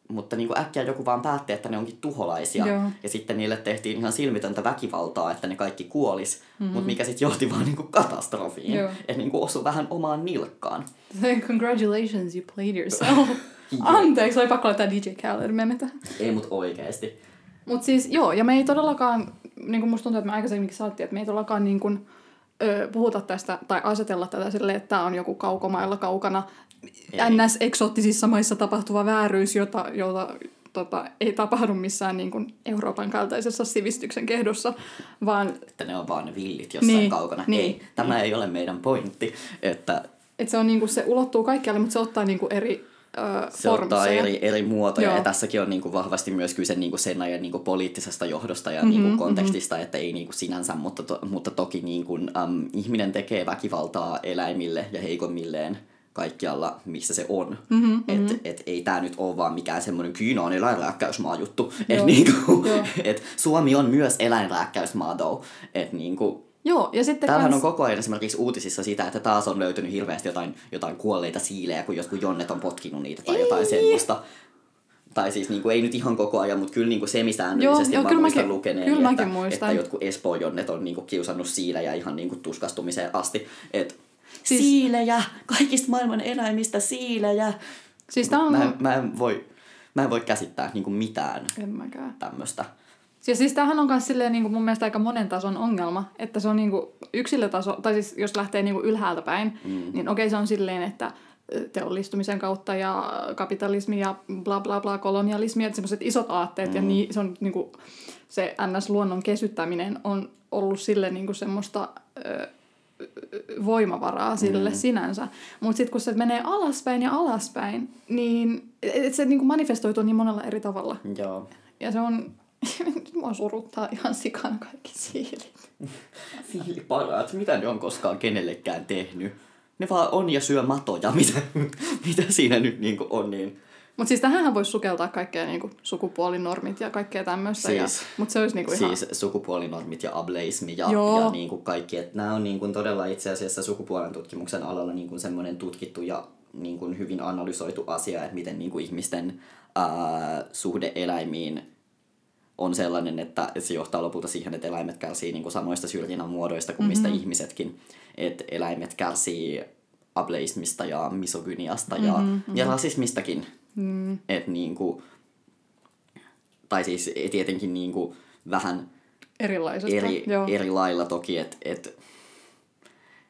Speaker 1: mutta niin kuin äkkiä joku vaan päätti, että ne onkin tuholaisia.
Speaker 2: Joo.
Speaker 1: Ja sitten niille tehtiin ihan silmitöntä väkivaltaa, että ne kaikki kuolis, mm-hmm. mutta mikä sitten johti vaan niin kuin katastrofiin.
Speaker 2: Joo.
Speaker 1: Että niin kuin osui vähän omaan nilkkaan.
Speaker 2: Congratulations, you played yourself. Anteeksi, oli pakko laittaa DJ Khaled meme tähän.
Speaker 1: Ei mut oikeesti.
Speaker 2: Mutta siis joo, ja me ei todellakaan, niin kuin musta tuntuu, että me aikaisemminkin sanottiin, että me ei todellakaan niin kuin, ö, puhuta tästä tai asetella tätä silleen, että tämä on joku kaukomailla kaukana
Speaker 1: Ei.
Speaker 2: NS-eksoottisissa maissa tapahtuva vääryys, jota, jota tota, ei tapahdu missään niin kuin Euroopan kaltaisessa sivistyksen kehdossa, vaan
Speaker 1: Että ne on vaan villit jossain
Speaker 2: Niin,
Speaker 1: kaukana.
Speaker 2: niin.
Speaker 1: Ei, tämä ei ole meidän pointti. Että
Speaker 2: että se, on, niin kuin, se ulottuu kaikkialle, mutta se ottaa niin kuin eri ö,
Speaker 1: se ottaa eri, eri muotoja.
Speaker 2: Joo.
Speaker 1: Ja tässäkin on niinku vahvasti myös kyse niinku sen ajan niinku poliittisesta johdosta ja mm-hmm, niinku kontekstista, mm-hmm. että ei niinku sinänsä, mutta, to, mutta toki niinku, um, ihminen tekee väkivaltaa eläimille ja heikommilleen kaikkialla, missä se on. Mm-hmm, et, mm-hmm. et ei tämä nyt ole vaan mikään semmoinen Kiina on eläinrääkkäysmaa juttu. Et
Speaker 2: Joo,
Speaker 1: niinku, et Suomi on myös eläinrääkkäysmaa though. Et niinku,
Speaker 2: Joo, ja sitten
Speaker 1: Täällähän
Speaker 2: kans,
Speaker 1: on koko ajan esimerkiksi uutisissa sitä, että taas on löytynyt hirveästi jotain, jotain kuolleita siilejä, kun jotkut jonnet on potkinut niitä tai jotain semmoista. Tai siis niin kuin, ei nyt ihan koko ajan, mutta kyllä niin kuin semisäännöllisesti
Speaker 2: Joo, joo, kyllä
Speaker 1: muistan
Speaker 2: mäkin-
Speaker 1: lukeneeni,
Speaker 2: kyllä
Speaker 1: että,
Speaker 2: mäkin muistan.
Speaker 1: että jotkut Espoon jonnet on niin kuin kiusannut siilejä ihan niin kuin tuskastumiseen asti. Et,
Speaker 2: Siis-.
Speaker 1: Siilejä! Kaikista maailman eläimistä siilejä!
Speaker 2: siis tää on...
Speaker 1: Mä en, mä en voi, mä en voi käsittää niin kuin mitään tämmöistä.
Speaker 2: Ja siis tämähän on myös silleen niin kuin mun mielestä aika monen tason ongelma, että se on niin kuin yksilötaso, tai siis jos lähtee niin kuin ylhäältä päin, mm. niin okei se on silleen, että teollistumisen kautta ja kapitalismi ja bla bla bla kolonialismi, että semmoiset isot aatteet mm. ja niin, se on niin kuin, se NS-luonnon kesyttäminen on ollut sille niin kuin semmoista ö, voimavaraa sille mm. sinänsä. Mutta sitten kun se menee alaspäin ja alaspäin, niin et se niin kuin manifestoituu niin monella eri tavalla.
Speaker 1: Joo.
Speaker 2: Ja se on, mua suruttaa ihan sikana kaikki siilit.
Speaker 1: Siiliparat, mitä ne on koskaan kenellekään tehnyt? Ne vaan on ja syö matoja, mitä, mitä siinä nyt niinku on, niin
Speaker 2: Mutta siis tähän voisi sukeltaa kaikkea niinku sukupuolinormit ja kaikkea tämmöistä.
Speaker 1: Siis-
Speaker 2: Mutta se olisi niinku ihan...
Speaker 1: siis sukupuolinormit ja ableismi ja,
Speaker 2: Joo.
Speaker 1: ja niin kuin kaikki. Että nämä on niin kuin todella itse asiassa sukupuolen tutkimuksen alalla niin kuin semmoinen tutkittu ja niin kuin hyvin analysoitu asia, että miten niin kuin ihmisten ää, suhde eläimiin on sellainen, että se johtaa lopulta siihen, että eläimet kärsii niin kuin samoista syrjinnän muodoista kuin mistä
Speaker 2: Mm-hmm.
Speaker 1: ihmisetkin. Että eläimet kärsii ableismista ja misogyniasta ja,
Speaker 2: Mm-hmm,
Speaker 1: ja rasismistakin.
Speaker 2: Mm,
Speaker 1: Et niin kuin, tai siis tietenkin niin kuin vähän
Speaker 2: erilaisesta.
Speaker 1: eri,
Speaker 2: Joo.
Speaker 1: eri lailla toki, että et,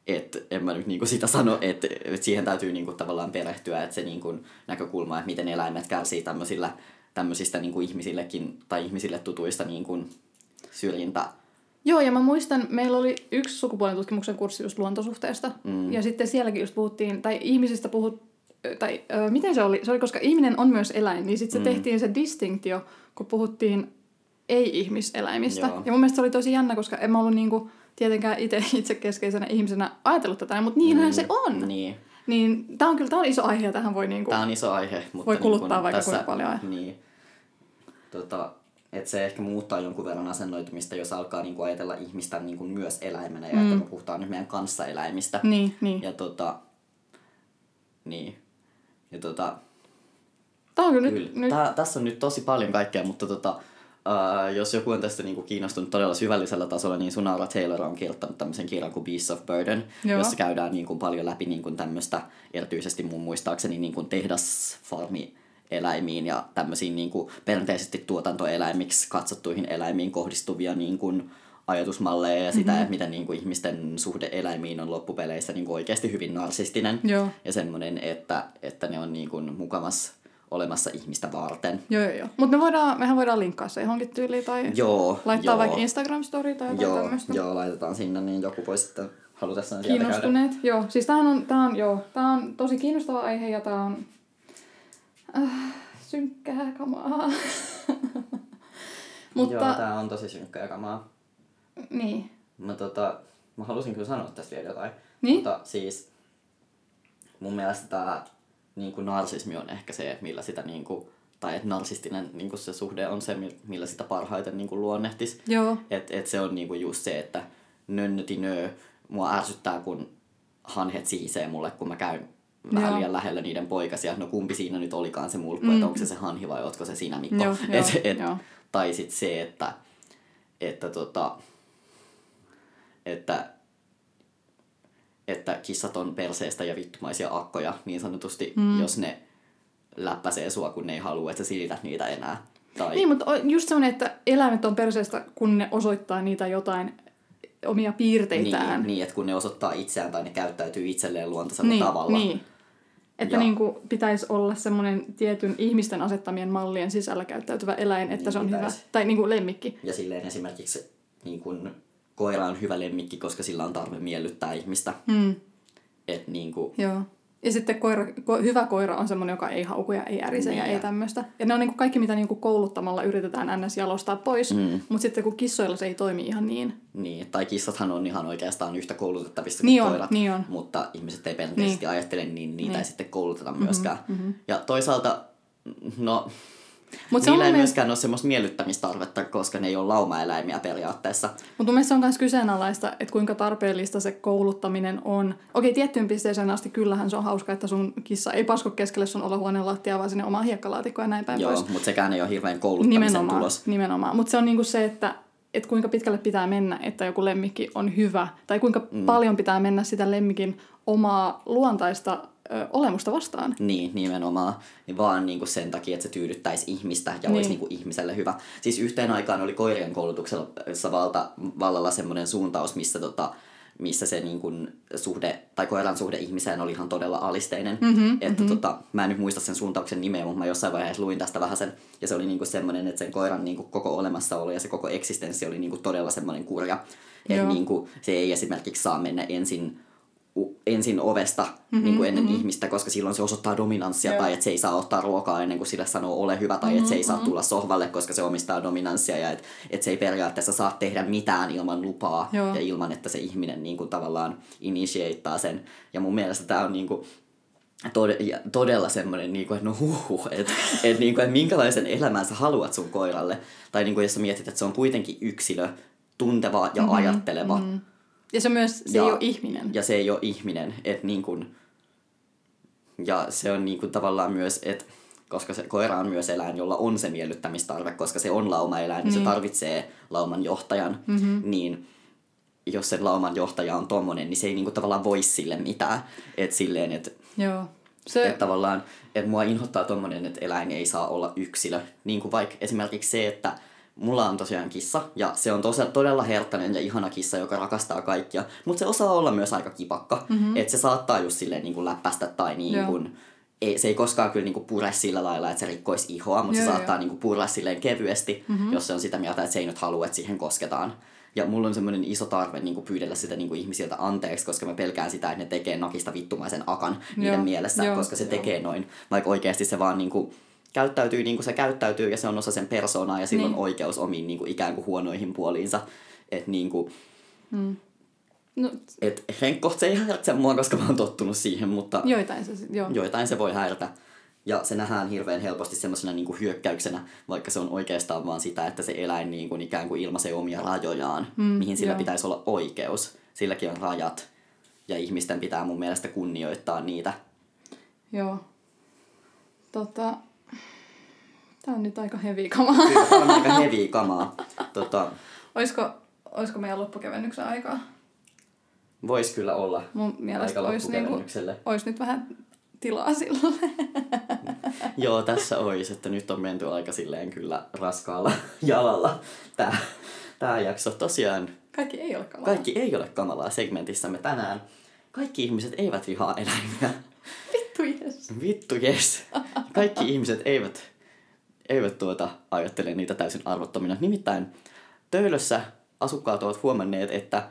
Speaker 1: et, en mä nyt niinku sitä sano, että et siihen täytyy niinku tavallaan perehtyä, että se niinku näkökulma, että miten eläimet kärsii tämmöisillä, tämmöisistä niinku ihmisillekin tai ihmisille tutuista niinku syrjintä.
Speaker 2: Joo, ja mä muistan, meillä oli yksi sukupuolen tutkimuksen kurssi just luontosuhteesta. Mm. Ja sitten sielläkin just puhuttiin, tai ihmisistä puhut, tai ö, miten se oli? Se oli, koska ihminen on myös eläin, niin sitten se mm. tehtiin se distinktio, kun puhuttiin ei-ihmiseläimistä.
Speaker 1: Joo.
Speaker 2: Ja mun mielestä se oli tosi jännä, koska en mä ollut niinku, tietenkään itse itsekeskeisenä ihmisenä ajatellut tätä, mutta niinhän mm. se on.
Speaker 1: Niin.
Speaker 2: Niin tää on kyllä tää on iso aihe ja tähän voi niinku...
Speaker 1: Tämä on iso aihe, mutta
Speaker 2: Voi kuluttaa
Speaker 1: niinku
Speaker 2: vaikka
Speaker 1: tässä,
Speaker 2: kuinka paljon.
Speaker 1: Niin. Tota, että se ehkä muuttaa jonkun verran asennoitumista, jos alkaa niinku ajatella ihmistä niinku myös eläimenä ja mm. että me puhutaan nyt meidän kanssaeläimistä.
Speaker 2: Niin, niin.
Speaker 1: Ja tota, niin. Ja tota,
Speaker 2: Tää on kyllä, nyt, nyt
Speaker 1: Tää, tässä on nyt tosi paljon kaikkea, mutta tota, Uh, jos joku on tästä niinku kiinnostunut todella syvällisellä tasolla, niin Sunara Taylor on kirjoittanut tämmöisen kirjan kuin Beasts of Burden,
Speaker 2: Joo.
Speaker 1: jossa käydään niinku paljon läpi niinku tämmöistä, erityisesti mun muistaakseni niinku tehdasfarmi-eläimiin ja tämmöisiin niinku perinteisesti tuotantoeläimiksi katsottuihin eläimiin kohdistuvia niinku ajatusmalleja ja sitä, mm-hmm. että miten niinku ihmisten suhde eläimiin on loppupeleissä niinku oikeasti hyvin narsistinen
Speaker 2: Joo.
Speaker 1: ja semmoinen, että, että ne on niinku mukamas olemassa ihmistä varten.
Speaker 2: Joo, joo, joo. Mutta me voidaan, mehän voidaan linkkaa se johonkin tyyliin tai
Speaker 1: Joo,
Speaker 2: laittaa
Speaker 1: joo.
Speaker 2: vaikka Instagram-story tai jotain
Speaker 1: Joo,
Speaker 2: tämmöistä.
Speaker 1: joo, laitetaan sinne, niin joku voi sitten halutessaan sieltä käydä.
Speaker 2: Kiinnostuneet. Joo, siis tää on, tää on, joo, tää on tosi kiinnostava aihe ja tää on äh, synkkää kamaa. Mutta
Speaker 1: Joo, tää on tosi synkkää kamaa.
Speaker 2: niin.
Speaker 1: Mä, tota, mä halusin kyllä sanoa tästä vielä jotain.
Speaker 2: Niin?
Speaker 1: Mutta siis mun mielestä tää niin kuin narsismi on ehkä se, millä sitä niin kuin, tai että narsistinen niin kuin se suhde on se, mi- millä sitä parhaiten niin kuin luonnehtis.
Speaker 2: Joo.
Speaker 1: Et, et se on niinku just se, että nönnöti nö, mua ärsyttää, kun hanhet sihisee mulle, kun mä käyn vähän
Speaker 2: Joo.
Speaker 1: liian lähellä niiden poikasia. No kumpi siinä nyt olikaan se mulkku,
Speaker 2: Mm.
Speaker 1: että onko se se hanhi vai ootko se sinä Mikko.
Speaker 2: Joo,
Speaker 1: et,
Speaker 2: joo,
Speaker 1: et,
Speaker 2: joo.
Speaker 1: tai sitten se, että, että, tota, että, että kissat on perseestä ja vittumaisia akkoja niin sanotusti, mm. jos ne läppäsee sua, kun ne ei halua, että sä silität niitä enää. Tai,
Speaker 2: Niin, mutta just semmoinen, että eläimet on perseestä, kun ne osoittaa niitä jotain omia piirteitään.
Speaker 1: niin, niin, että kun ne osoittaa itseään tai ne käyttäytyy itselleen luontaisella
Speaker 2: niin,
Speaker 1: tavalla.
Speaker 2: Niin. Että niin kuin pitäisi olla semmoinen tietyn ihmisten asettamien mallien sisällä käyttäytyvä eläin, että
Speaker 1: Niin
Speaker 2: se on
Speaker 1: pitäisi.
Speaker 2: hyvä. Tai niin kuin lemmikki.
Speaker 1: Ja silleen esimerkiksi niin kun, koira on hyvä lemmikki, koska sillä on tarve miellyttää ihmistä.
Speaker 2: Mm.
Speaker 1: Et, niin kuin,
Speaker 2: Joo. Ja sitten koira, ko, hyvä koira on semmoinen, joka ei hauku ja ei ärise
Speaker 1: Niin,
Speaker 2: ja ei
Speaker 1: ja-
Speaker 2: tämmöistä. Ja ne on niin kuin kaikki, mitä niin kuin kouluttamalla yritetään ns. jalostaa pois.
Speaker 1: Mm.
Speaker 2: Mutta sitten kun kissoilla se ei toimi ihan niin.
Speaker 1: niin, tai kissathan on ihan oikeastaan yhtä koulutettavissa
Speaker 2: Niin
Speaker 1: kuin
Speaker 2: on,
Speaker 1: koirat,
Speaker 2: niin on.
Speaker 1: mutta ihmiset ei perinteisesti
Speaker 2: Niin.
Speaker 1: ajattele, niin niitä
Speaker 2: Niin.
Speaker 1: ei sitten kouluteta myöskään. Mm-hmm. Ja toisaalta, no,
Speaker 2: Mutta se on
Speaker 1: niillä ei
Speaker 2: mun mielestä,
Speaker 1: myöskään ole semmoista miellyttämistarvetta, koska ne ei ole laumaeläimiä periaatteessa.
Speaker 2: mut mun mielestä se on myös kyseenalaista, että kuinka tarpeellista se kouluttaminen on. Okei, tiettyyn pisteeseen asti kyllähän se on hauska, että sun kissa ei pasko keskelle sun olohuoneen lattiaa, vaan sinne omaan hiekkalaatikkoon ja näin päin
Speaker 1: Joo, mutta sekään ei ole hirveän kouluttamisen
Speaker 2: Nimenomaan,
Speaker 1: tulos.
Speaker 2: nimenomaan. Mutta se on niinku se, että et kuinka pitkälle pitää mennä, että joku lemmikki on hyvä, tai kuinka mm. paljon pitää mennä sitä lemmikin omaa luontaista ö, olemusta vastaan.
Speaker 1: Niin, nimenomaan. Niin vaan niin kuin sen takia, että se tyydyttäisi ihmistä ja
Speaker 2: Niin.
Speaker 1: olisi niin kuin ihmiselle hyvä. Siis yhteen aikaan oli koirien koulutuksessa valta, vallalla semmoinen suuntaus, missä, tota, missä se niin kuin suhde, tai koiran suhde ihmiseen oli ihan todella alisteinen. Mm-hmm, että mm-hmm. Tota, mä en nyt muista sen suuntauksen nimeä, mutta mä jossain vaiheessa luin tästä vähän sen. Ja se oli niin kuin semmoinen, että sen koiran niin kuin koko olemassaolo ja se koko eksistenssi oli niin kuin todella semmoinen kurja. Että niin kuin, se ei esimerkiksi saa mennä ensin ensin ovesta mm-hmm, niin kuin ennen mm-hmm. ihmistä, koska silloin se osoittaa dominanssia
Speaker 2: Joo.
Speaker 1: tai että se ei saa ottaa ruokaa ennen kuin sille sanoo ole hyvä tai mm-hmm, että se ei saa tulla sohvalle, koska se omistaa dominanssia ja että että se ei periaatteessa saa tehdä mitään ilman lupaa
Speaker 2: Joo.
Speaker 1: ja ilman, että se ihminen niin kuin tavallaan initieittaa sen. Ja mun mielestä tämä on niin kuin, tod- ja todella semmoinen, niin kuin, että no huh, huh että et, niin kuin, että minkälaisen elämän sä haluat sun koiralle. Tai niin kuin, jos sä mietit, että se on kuitenkin yksilö, tunteva ja mm-hmm, ajatteleva. Mm-hmm.
Speaker 2: Ja se myös, se
Speaker 1: Ja-
Speaker 2: ei ole ihminen.
Speaker 1: Ja se ei ole ihminen, että niin kuin, ja se on niin kuin tavallaan myös, että koska se koira on myös eläin, jolla on se miellyttämistarve, koska se on laumaeläin, niin,
Speaker 2: Niin.
Speaker 1: se tarvitsee lauman johtajan, mm-hmm. niin jos se lauman johtaja on tommonen, niin se ei niinku tavallaan voi sille mitään. Et silleen, että
Speaker 2: Joo. Se,
Speaker 1: et tavallaan, että mua inhottaa tommonen, että eläin ei saa olla yksilö. Niin kuin vaikka esimerkiksi se, että mulla on tosiaan kissa, ja se on tosi, todella herttainen ja ihana kissa, joka rakastaa kaikkia, mutta se osaa olla myös aika kipakka. Mm-hmm. Että se saattaa just silleen niin kuin läppästä tai niin
Speaker 2: Joo.
Speaker 1: kuin, ei, se ei koskaan kyllä niinku pure sillä lailla, että se rikkoisi ihoa, mutta se
Speaker 2: Joo,
Speaker 1: saattaa
Speaker 2: joo.
Speaker 1: niinku purra silleen kevyesti, mm-hmm. jos se on sitä mieltä, että se ei nyt halua, että siihen kosketaan. Ja mulla on semmoinen iso tarve niinku pyydellä sitä niinku ihmisiltä anteeksi, koska mä pelkään sitä, että ne tekee nakista vittumaisen akan niiden
Speaker 2: Joo,
Speaker 1: mielessä,
Speaker 2: joo,
Speaker 1: koska se
Speaker 2: joo.
Speaker 1: tekee noin. Vaikka oikeasti se vaan niinku käyttäytyy niin kuin se käyttäytyy ja se on osa sen persoonaa ja sillä on
Speaker 2: Niin.
Speaker 1: oikeus omiin niinku ikään kuin huonoihin puoliinsa. Että niinku,
Speaker 2: no,
Speaker 1: et henkkoht se ei häiritse mua, koska mä oon tottunut siihen, mutta
Speaker 2: joitain se joo.
Speaker 1: joitain se voi häiritä. Ja se nähdään hirveän helposti semmoisena niinku hyökkäyksenä, vaikka se on oikeastaan vaan sitä, että se eläin niinku ikään kuin ilmaisee omia rajojaan, mm, mihin sillä
Speaker 2: joo.
Speaker 1: pitäisi olla oikeus. Silläkin on rajat. Ja ihmisten pitää mun mielestä kunnioittaa niitä.
Speaker 2: Joo. Tota, tää on nyt aika heavy kamaa.
Speaker 1: Kyllä, tämä on aika heavy kamaa. Tota,
Speaker 2: olisiko, olisiko meidän loppukevennyksen aikaa?
Speaker 1: Voisi kyllä olla
Speaker 2: Mun mielestä
Speaker 1: aika
Speaker 2: olisi, niinku, olisi nyt vähän tilaa sille.
Speaker 1: Joo, tässä olisi, että nyt on menty aika silleen kyllä raskaalla jalalla tää, tää jakso. Tosiaan
Speaker 2: Kaikki ei ole kamaa.
Speaker 1: kaikki ei ole kamalaa segmentissämme tänään. Kaikki ihmiset eivät vihaa eläimiä.
Speaker 2: Vittu jes.
Speaker 1: Vittu jes. Kaikki ihmiset eivät, eivät tuota, ajattele niitä täysin arvottomina. Nimittäin Töölössä asukkaat ovat huomanneet, että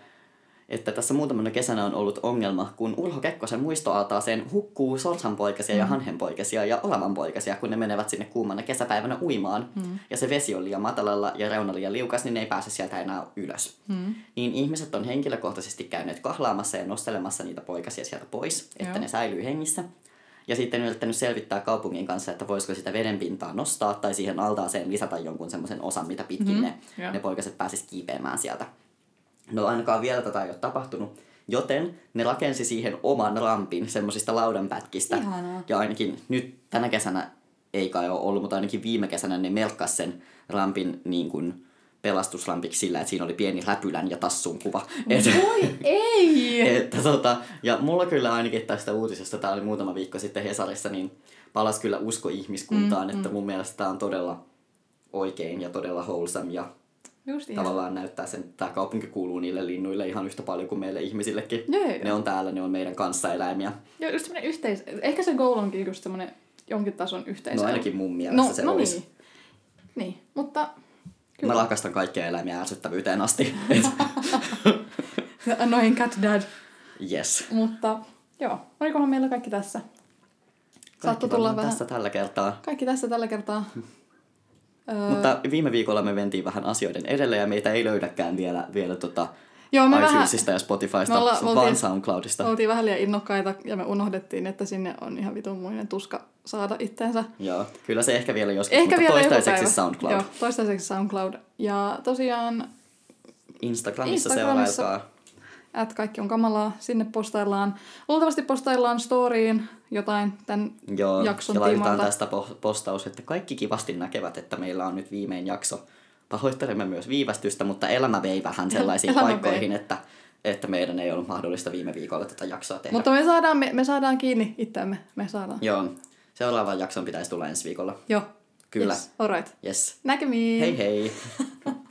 Speaker 1: että tässä muutamana kesänä on ollut ongelma, kun Urho Kekkosen muistoaltaaseen hukkuu sorsanpoikasia mm. ja hanhenpoikasia ja oravanpoikasia, kun ne menevät sinne kuumana kesäpäivänä uimaan. Mm. Ja se vesi on liian matalalla ja reuna liian liukas, niin ne ei pääse sieltä enää ylös. Mm. Niin ihmiset on henkilökohtaisesti käyneet kahlaamassa ja nostelemassa niitä poikasia sieltä pois, että
Speaker 2: Joo.
Speaker 1: ne säilyy hengissä. Ja sitten yrittänyt selvittää kaupungin kanssa, että voisiko sitä vedenpintaa nostaa tai siihen altaaseen lisätä jonkun semmoisen osan, mitä pitkin mm-hmm. ne,
Speaker 2: Joo.
Speaker 1: ne poikaset pääsis kiipeämään sieltä. No ainakaan vielä tätä ei ole tapahtunut. Joten ne rakensi siihen oman rampin semmoisista laudanpätkistä.
Speaker 2: Ihanaa.
Speaker 1: Ja ainakin nyt tänä kesänä ei kai ole ollut, mutta ainakin viime kesänä ne melkkas sen rampin niin kuin pelastusrampiksi sillä, että siinä oli pieni räpylän ja tassun kuva. Et,
Speaker 2: Voi ei!
Speaker 1: että, tota, ja mulla kyllä ainakin tästä uutisesta, tämä oli muutama viikko sitten Hesarissa, niin palas kyllä usko ihmiskuntaan, mm, että mun mielestä tämä on todella oikein ja todella wholesome ja
Speaker 2: Just ihan.
Speaker 1: tavallaan näyttää sen, että tämä kaupunki kuuluu niille linnuille ihan yhtä paljon kuin meille ihmisillekin.
Speaker 2: Joo, joo.
Speaker 1: Ne on täällä, ne on meidän kanssaeläimiä.
Speaker 2: Joo, just semmoinen yhteis... Ehkä se goal onkin just semmoinen jonkin tason yhteisö.
Speaker 1: No ainakin mun mielestä
Speaker 2: no,
Speaker 1: se
Speaker 2: no
Speaker 1: olisi.
Speaker 2: Niin. niin, mutta
Speaker 1: Mä rakastan kaikkia eläimiä ärsyttävyyteen asti.
Speaker 2: Annoying cat dad.
Speaker 1: yes.
Speaker 2: Mutta joo, olikohan meillä kaikki tässä?
Speaker 1: Kaikki
Speaker 2: tulla vähän...
Speaker 1: tässä tällä kertaa.
Speaker 2: Kaikki tässä tällä kertaa. öö,
Speaker 1: Mutta viime viikolla me mentiin vähän asioiden edelle ja meitä ei löydäkään vielä, vielä tota
Speaker 2: Joo, me vähän-
Speaker 1: iTunesista ja Spotifysta,
Speaker 2: Me olla-
Speaker 1: vaan
Speaker 2: oltiin-
Speaker 1: SoundCloudista.
Speaker 2: oltiin vähän liian innokkaita ja me unohdettiin, että sinne on ihan vitunmuinen tuska saada itsensä.
Speaker 1: Joo, kyllä se ehkä vielä joskus,
Speaker 2: Ehkä
Speaker 1: mutta
Speaker 2: vielä
Speaker 1: toistaiseksi
Speaker 2: päivä.
Speaker 1: SoundCloud.
Speaker 2: Joo, toistaiseksi SoundCloud. Ja tosiaan,
Speaker 1: Instagramissa,
Speaker 2: Instagramissa.
Speaker 1: seurailkaa.
Speaker 2: at kaikki on kamalaa, sinne postaillaan. Luultavasti postaillaan storyin jotain tämän
Speaker 1: Joo,
Speaker 2: jakson
Speaker 1: ja laitetaan
Speaker 2: tiimoilta.
Speaker 1: tästä po- postaus, että kaikki kivasti näkevät, että meillä on nyt viimein jakso. Pahoittelemme myös viivästystä, mutta elämä vei vähän sellaisiin
Speaker 2: Elämä
Speaker 1: paikkoihin, että, että meidän ei ollut mahdollista viime viikolla tätä jaksoa tehdä.
Speaker 2: Mutta me saadaan, me, me saadaan kiinni itseämme. Me saadaan.
Speaker 1: Joo, seuraavan jakson pitäisi tulla ensi viikolla.
Speaker 2: Joo.
Speaker 1: Kyllä.
Speaker 2: Yes. Alright.
Speaker 1: Yes.
Speaker 2: Näkemiin.
Speaker 1: Hei hei!